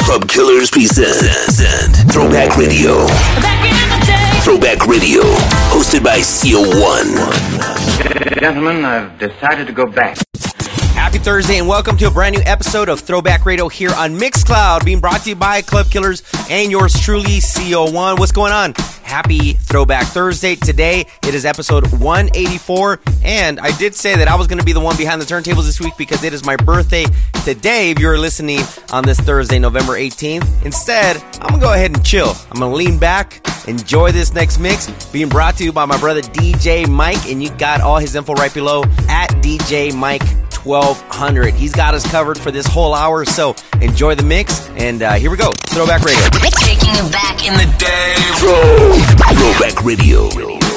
Club Killers present Throwback Radio. Throwback Radio, hosted by CO1. Gentlemen, I've decided to go back. Happy Thursday and welcome to a brand new episode of Throwback Radio here on Mixcloud, being brought to you by Club Killers and yours truly, CO1. What's going on? Happy Throwback Thursday. Today it is episode 184, and I did say that I was going to be the one behind the turntables this week because it is my birthday today. If you're listening on this Thursday, November 18th, instead, I'm going to go ahead and chill. I'm going to lean back, enjoy this next mix, being brought to you by my brother DJ MYK, and you got all his info right below at DJ MYK 1200. He's got us covered for this whole hour, so enjoy the mix. And uh, here we go Throwback Radio. Taking you back in the day. Throwback Radio.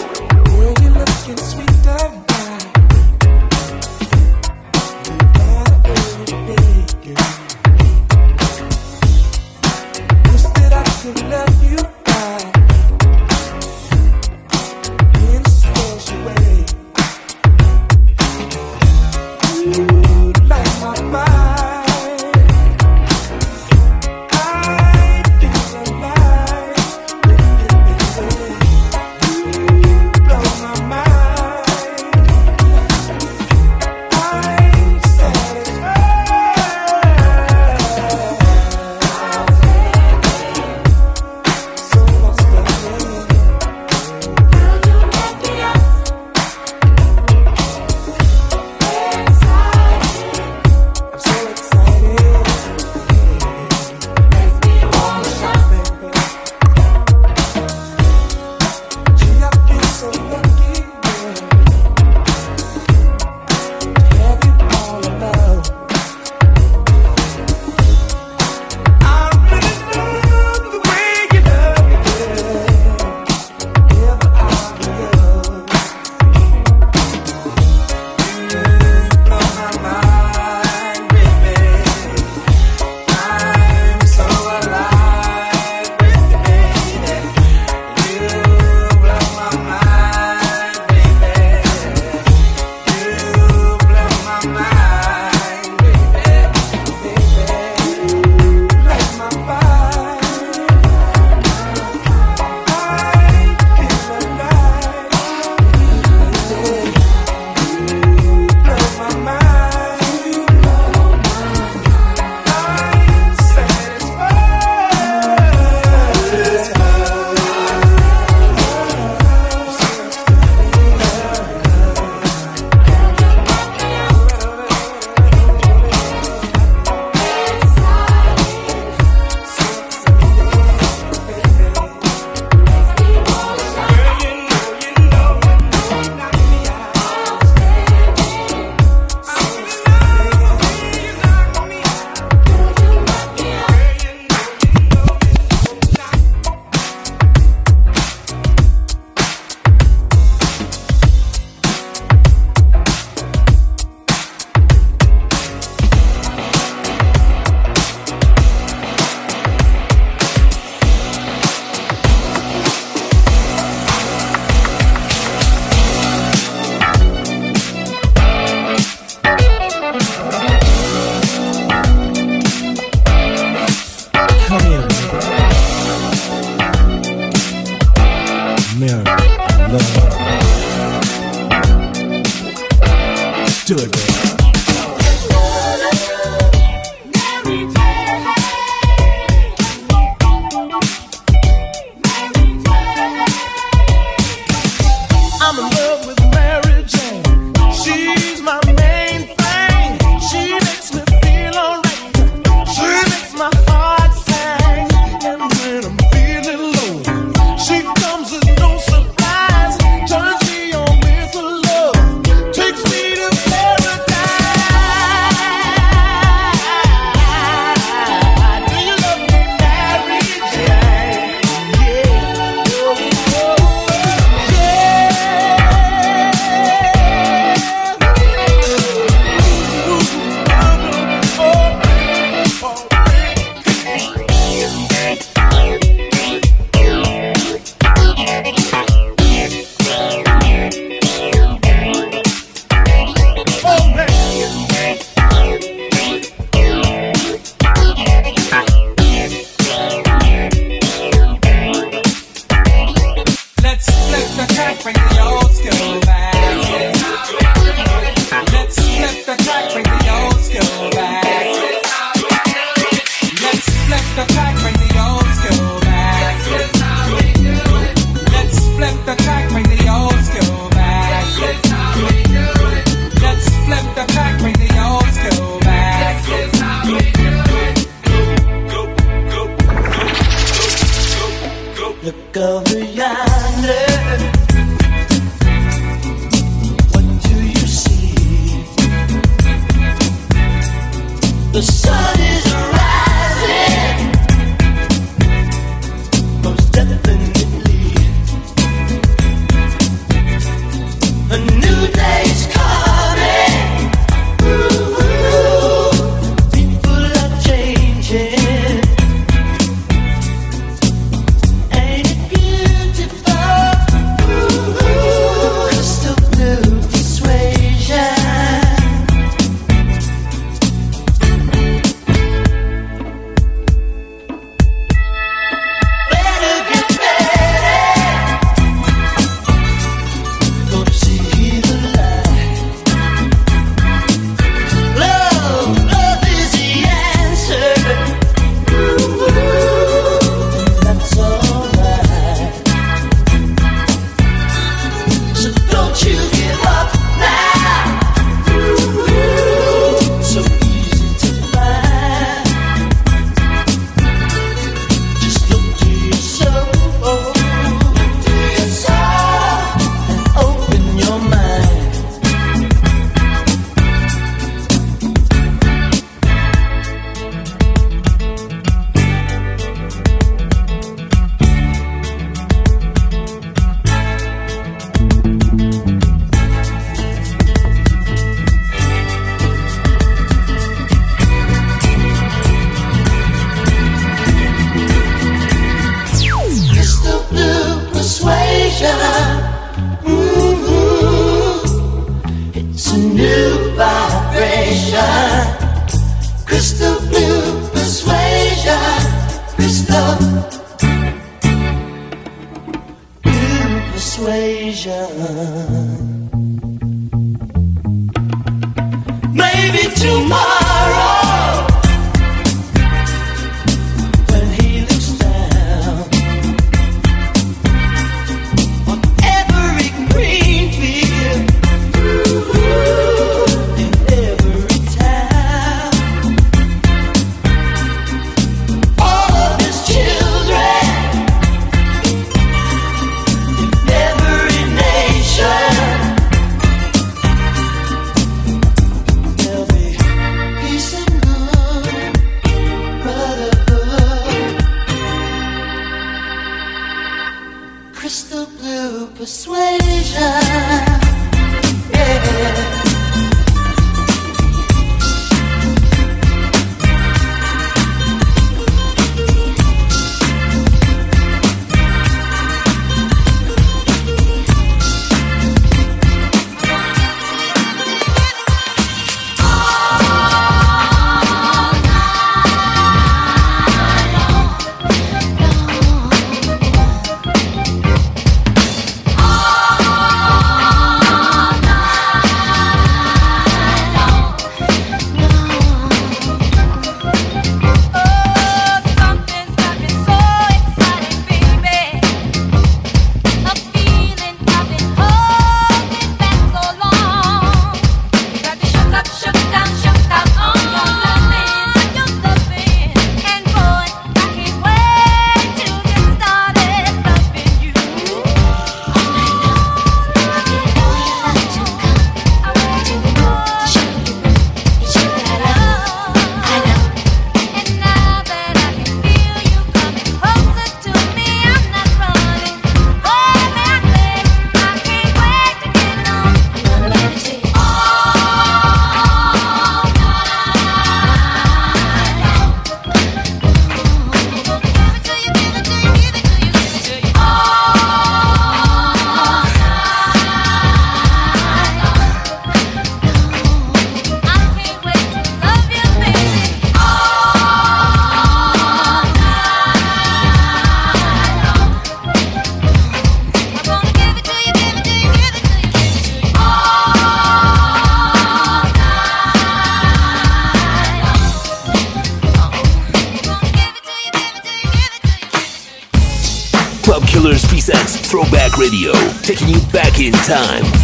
Time,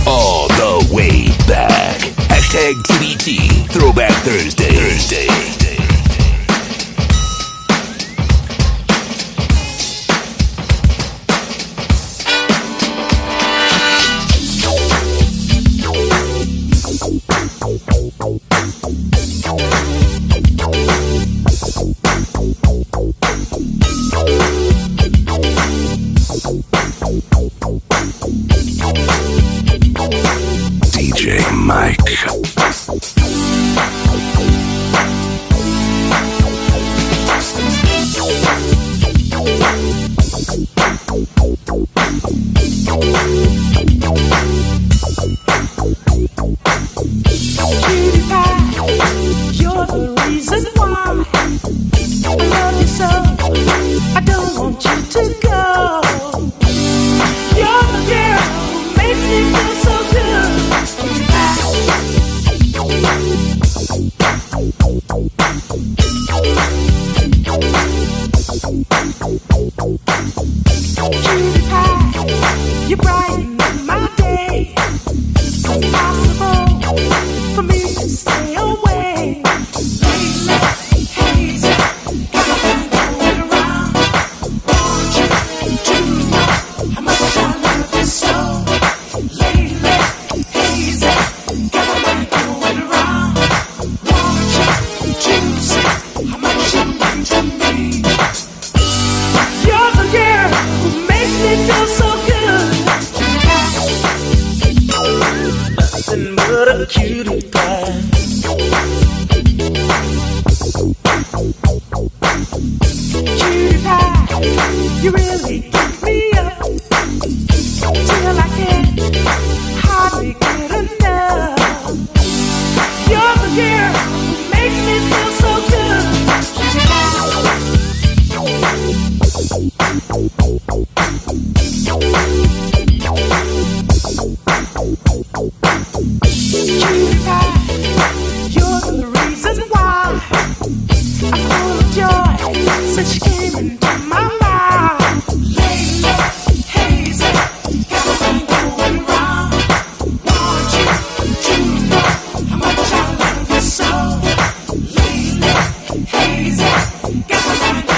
Quer fazer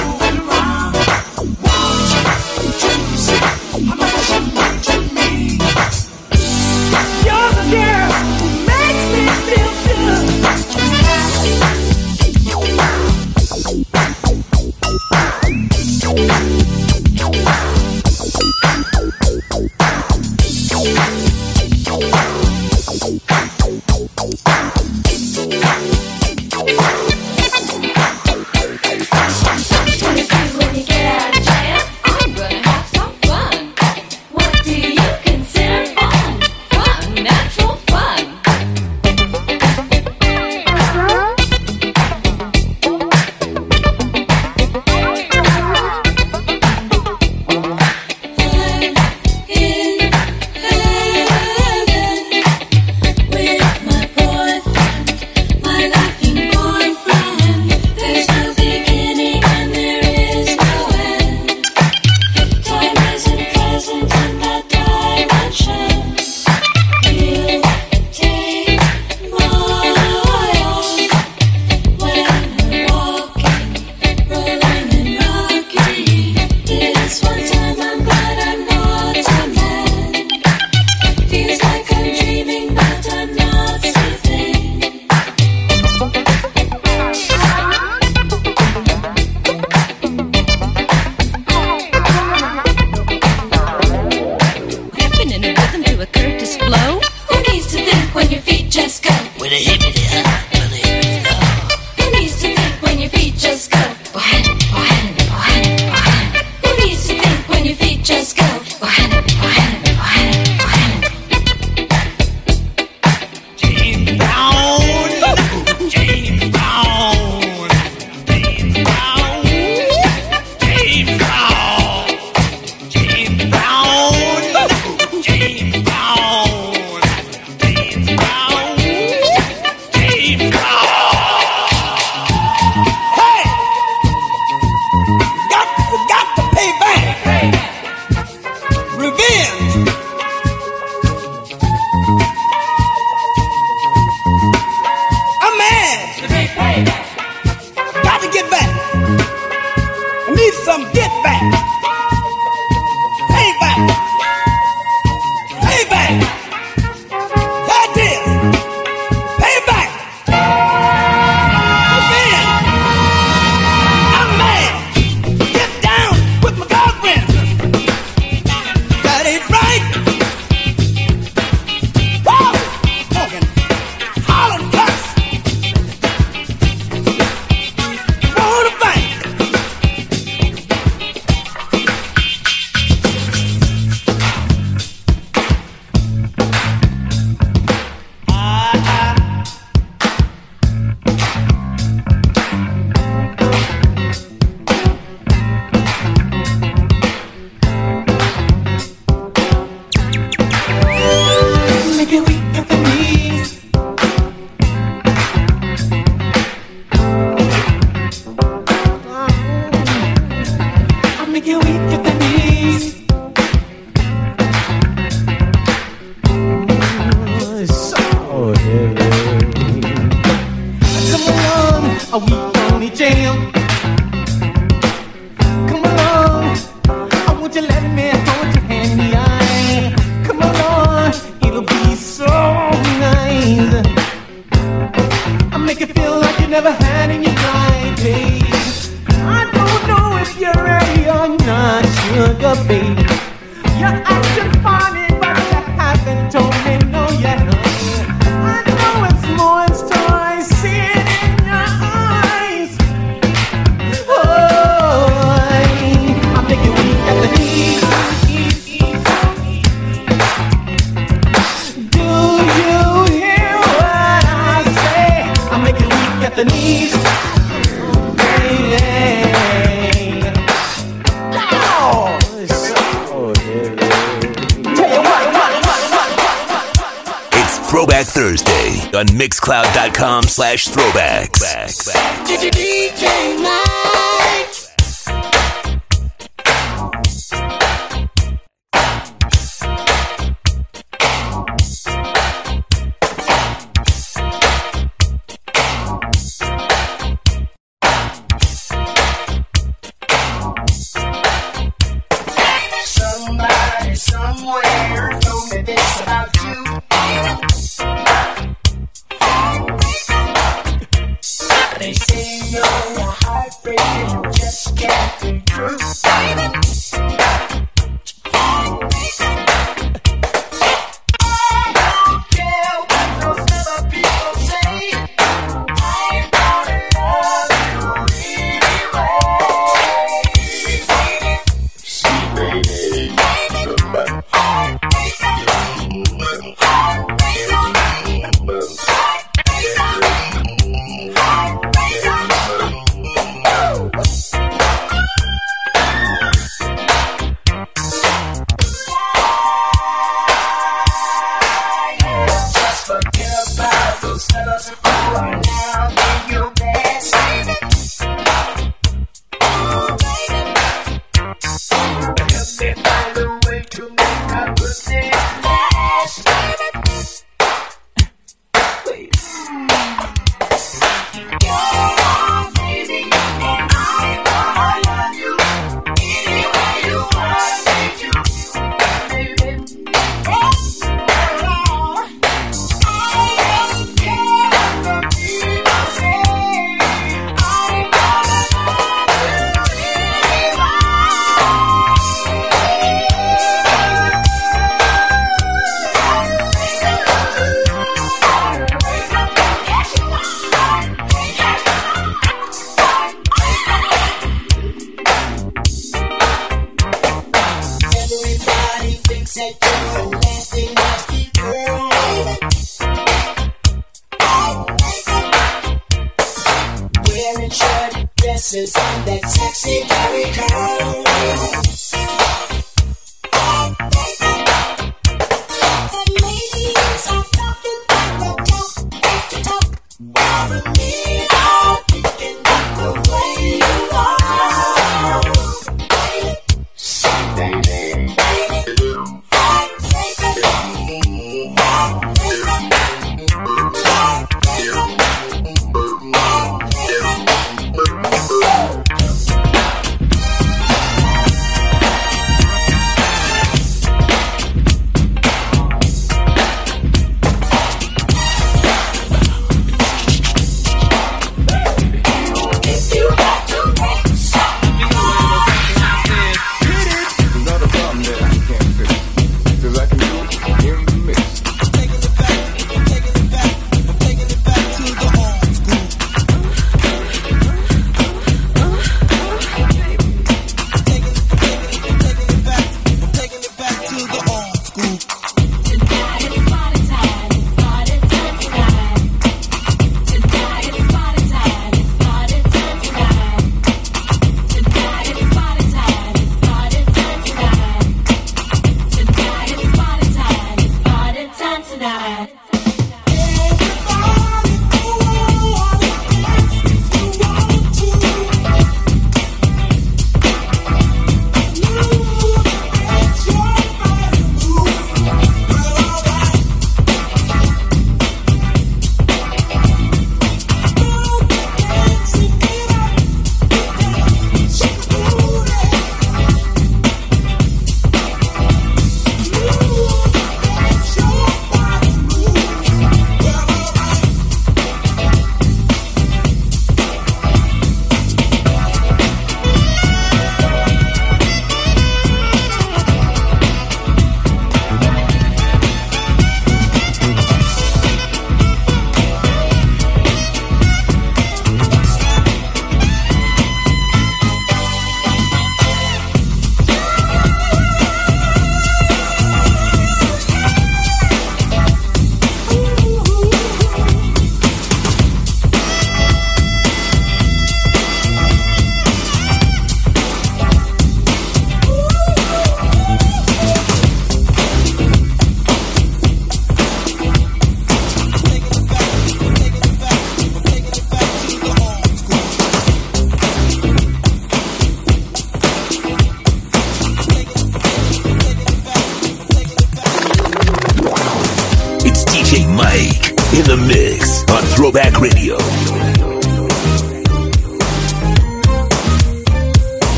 on Mixcloud.com slash throwbacks. DJ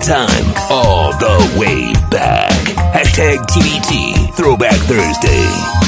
time, all the way back. Hashtag TBT, Throwback Thursday.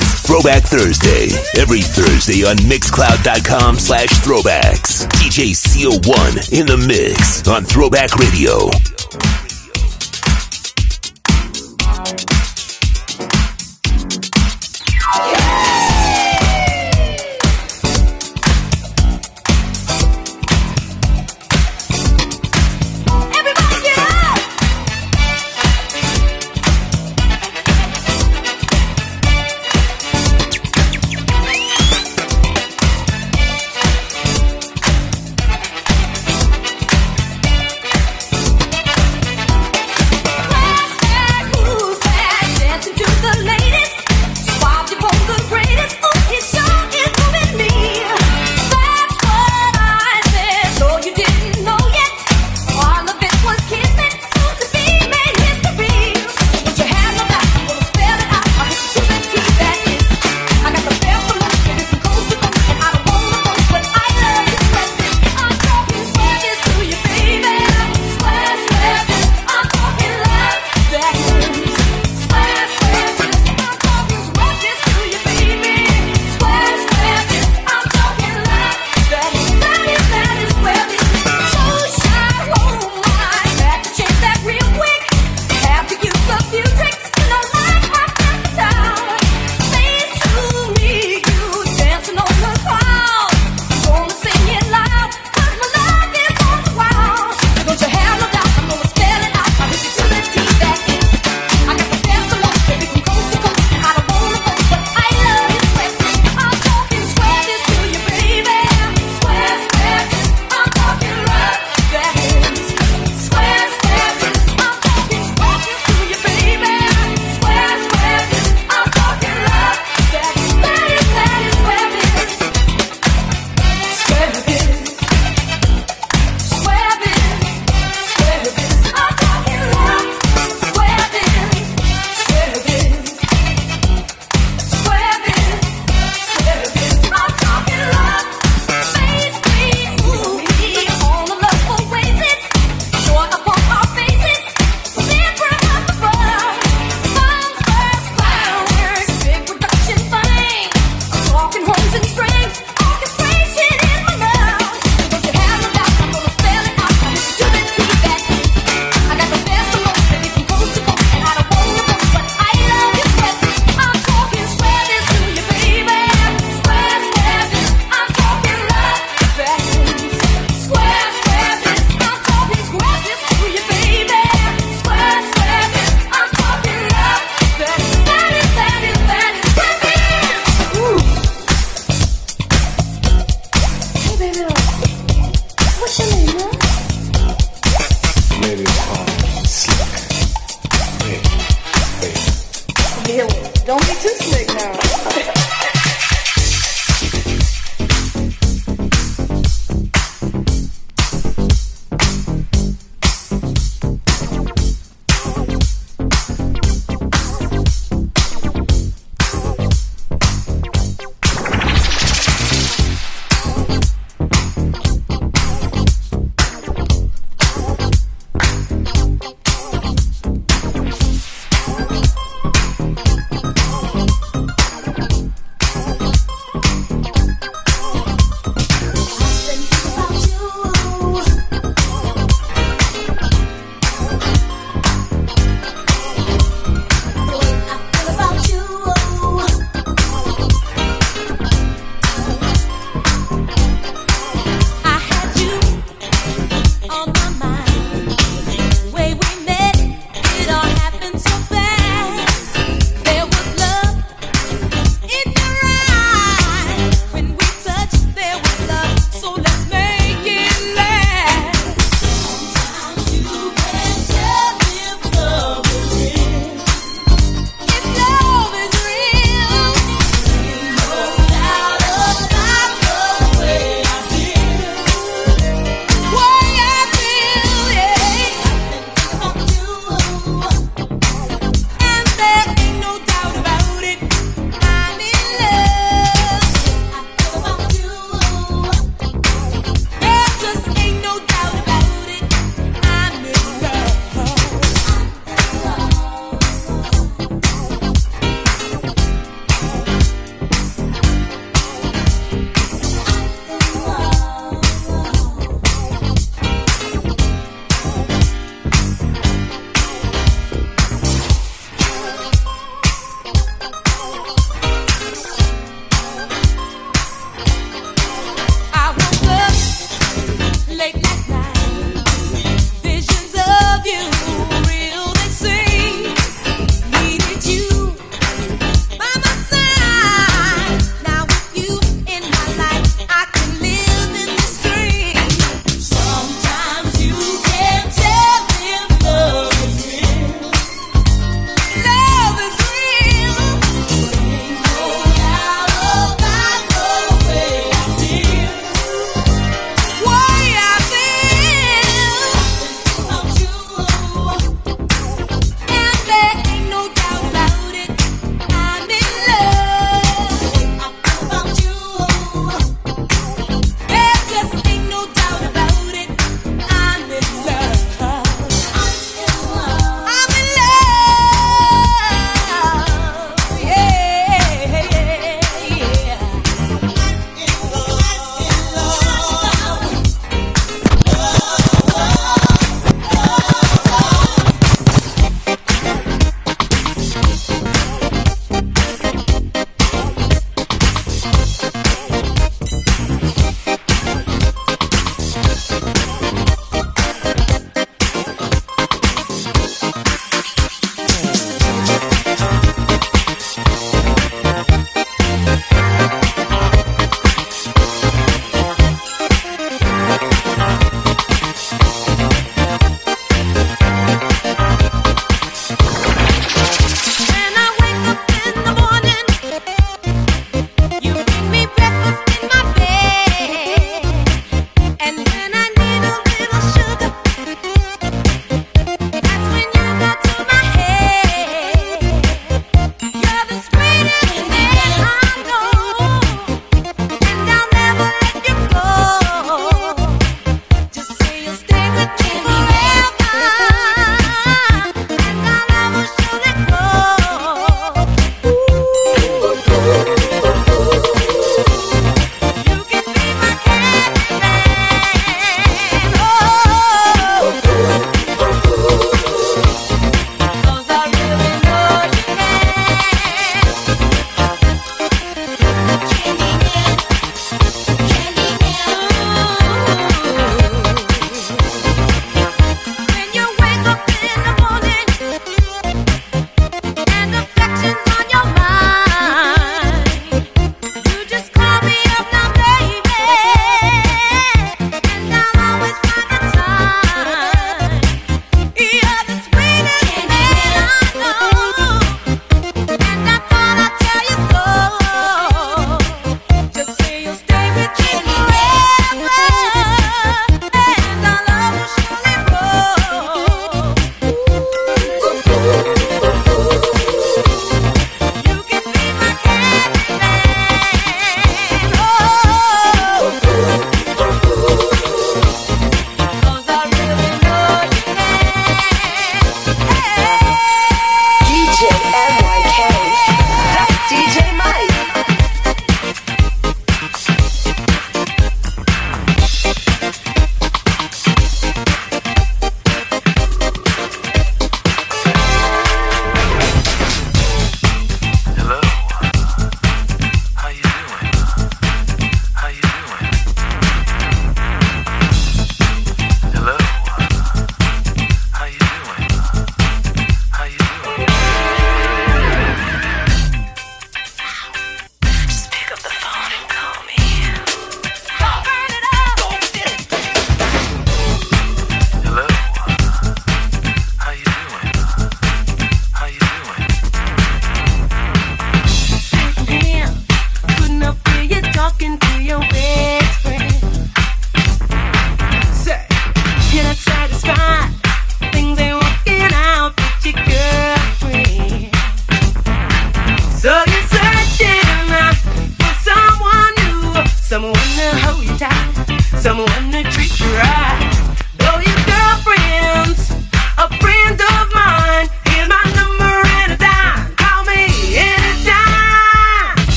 Throwback Thursday. Every Thursday on Mixcloud.com slash throwbacks. DJ CO1 in the mix on Throwback Radio.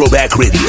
Throwback Radio.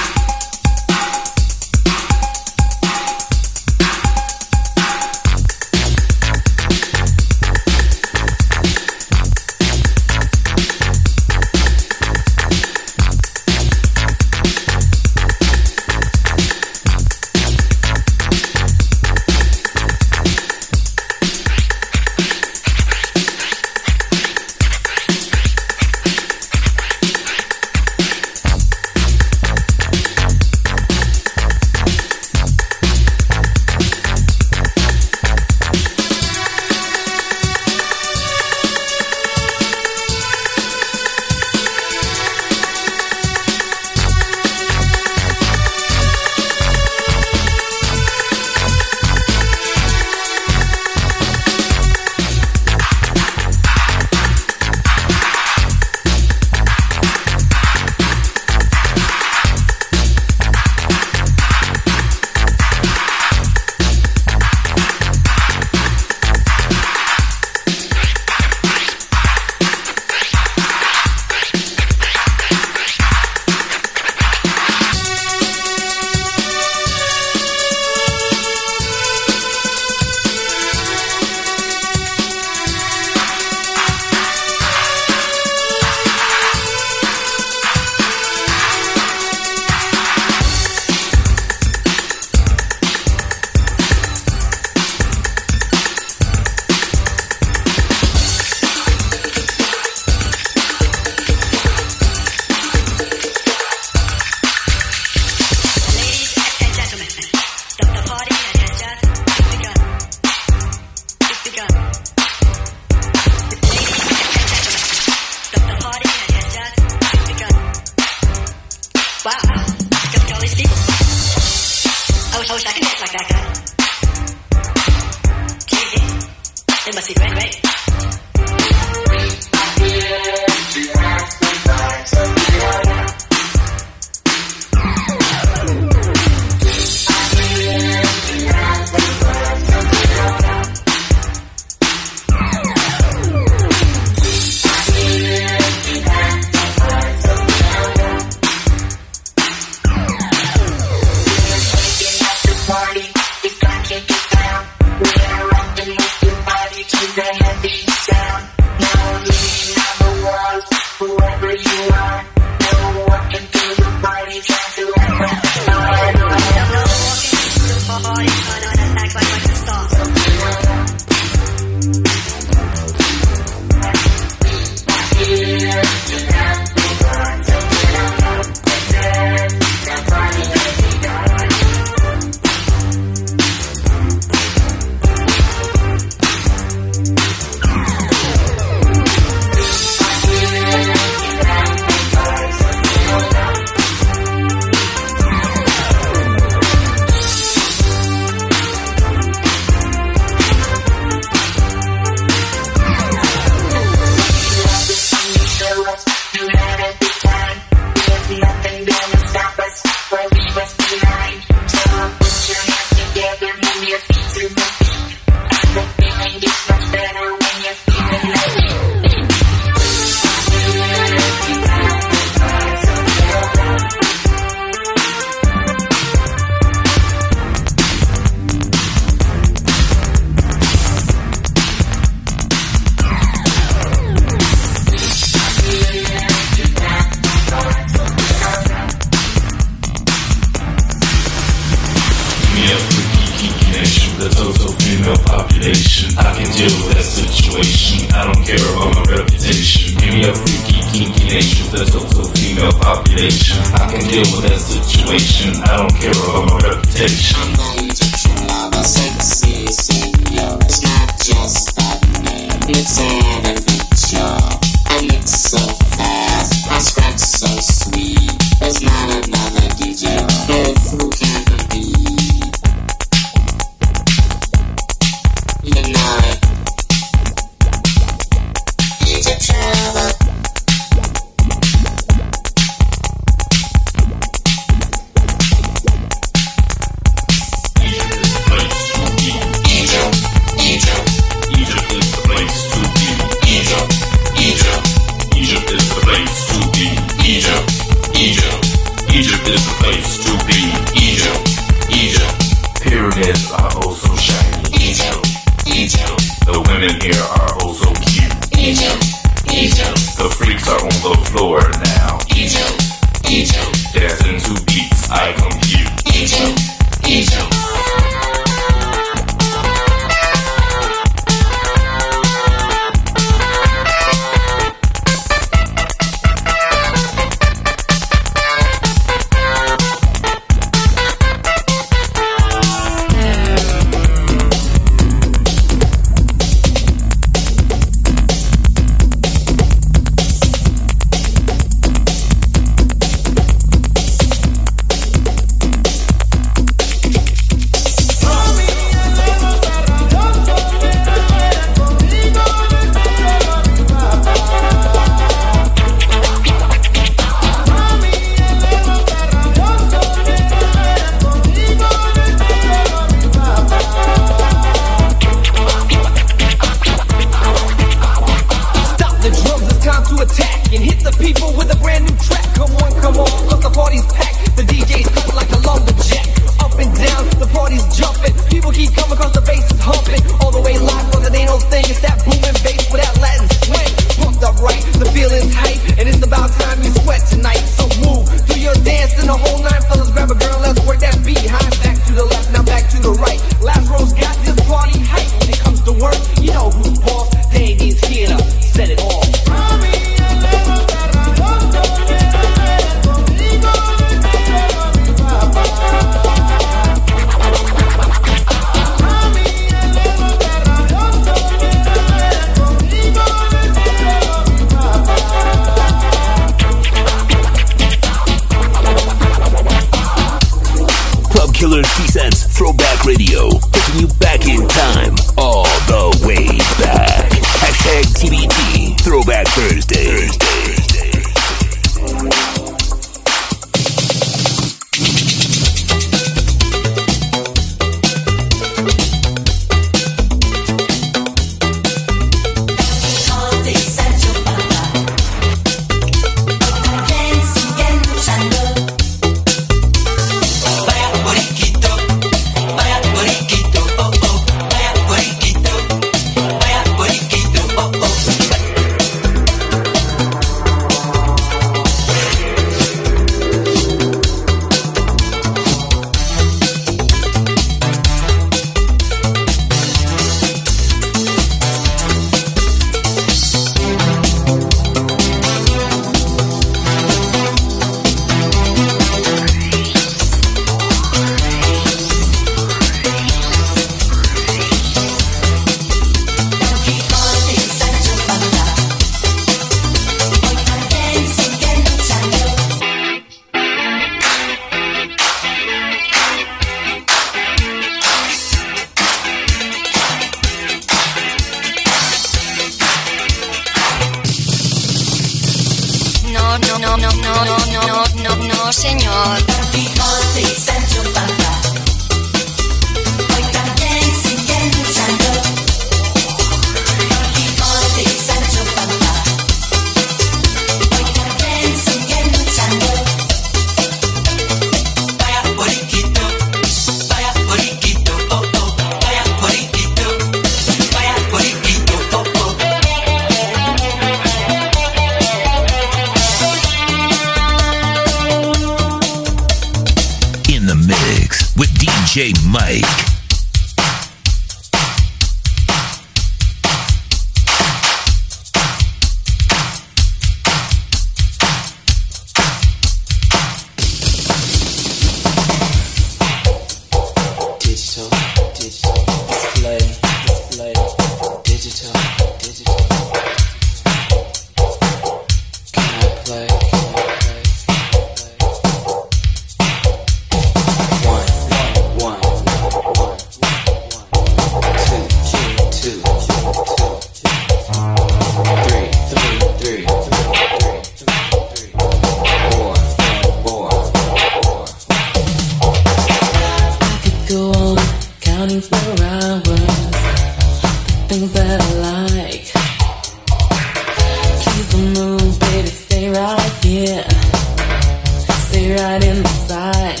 right in the side.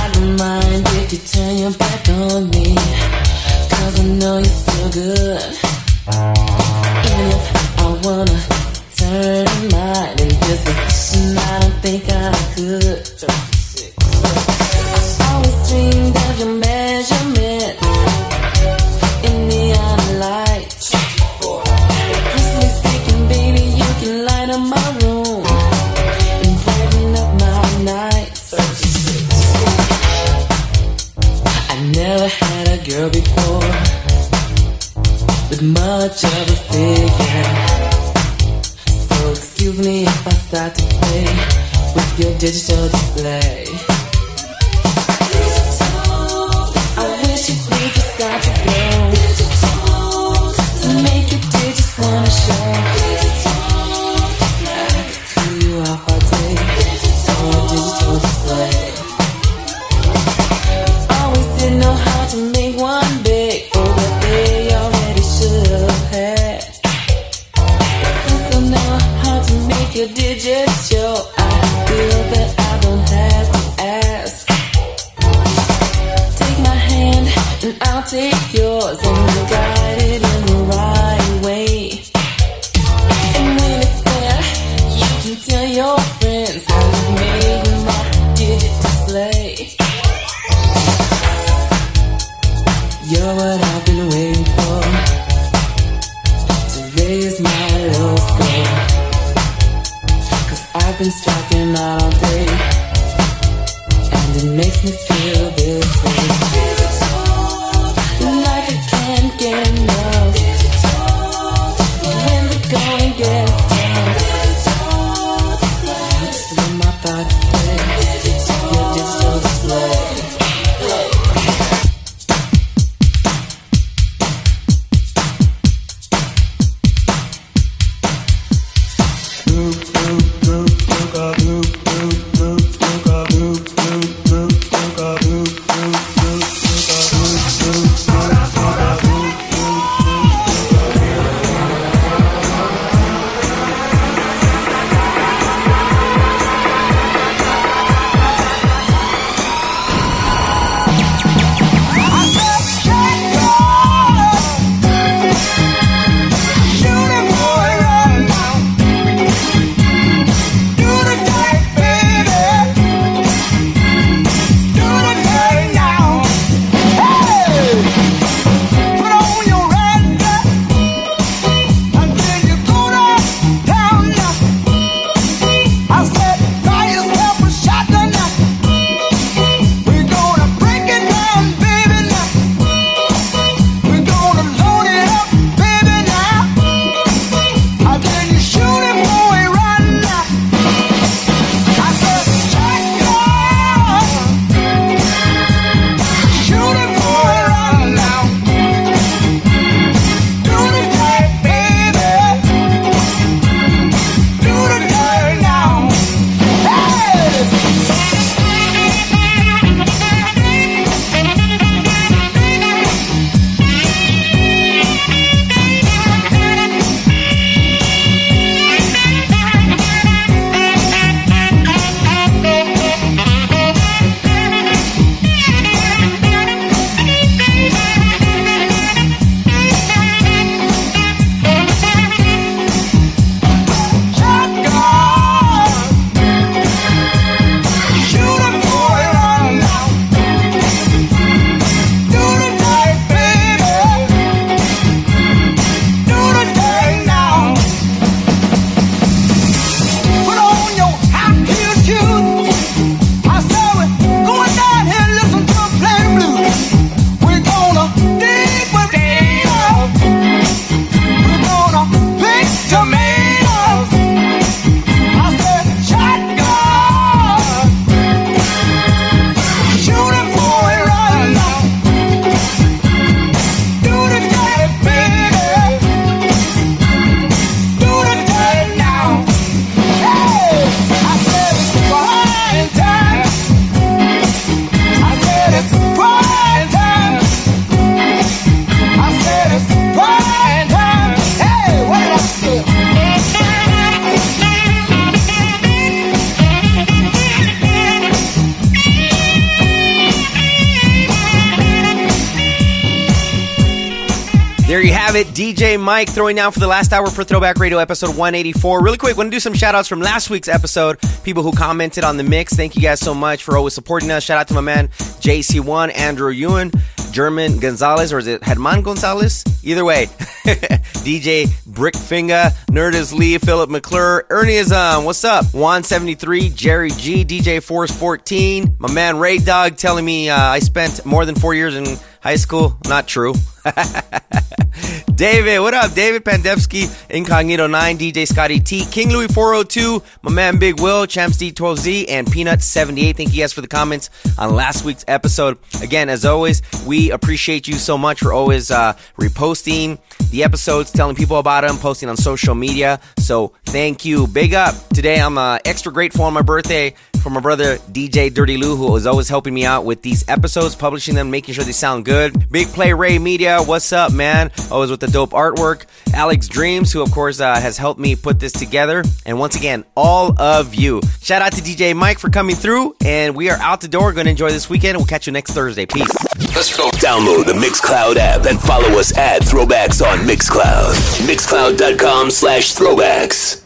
I don't mind if you turn your back on me. Cause I know you're still good. Even if I wanna turn mine in this position, I don't think I could. Your digital display. DJ MYK throwing down for the last hour for Throwback Radio episode 184. Really quick, want to do some shout outs from last week's episode. People who commented on the mix. Thank you guys so much for always supporting us. Shout out to my man JC1, Andrew Ewan, German Gonzalez, or is it Herman Gonzalez? Either way, DJ Brickfinger, Nerdist Lee, Philip McClure, Ernieism, what's up? Juan73, Jerry G, DJ Force 14, my man Ray Dog telling me uh, I spent more than four years in high school, not true. David, what up? David Pandevsky, Incognito 9, DJ Scotty T, King Louis 402, my man Big Will, Champs D12Z, and Peanut 78. Thank you guys for the comments on last week's episode. Again, as always, we appreciate you so much for always uh, reposting the episodes, telling people about them, posting on social media. So thank you. Big up. Today I'm uh, extra grateful on my birthday for my brother DJ Dirty Lou, who is always helping me out with these episodes, publishing them, making sure they sound good. Big Play Ray Media, what's up, man? Always with the dope artwork. Alex Dreams, who of course uh, has helped me put this together. And once again, all of you. Shout out to DJ MYK for coming through. And we are out the door. Going to enjoy this weekend. We'll catch you next Thursday. Peace. Let's go. Download the Mixcloud app and follow us at Throwbacks on Mixcloud. Mixcloud.com slash throwbacks.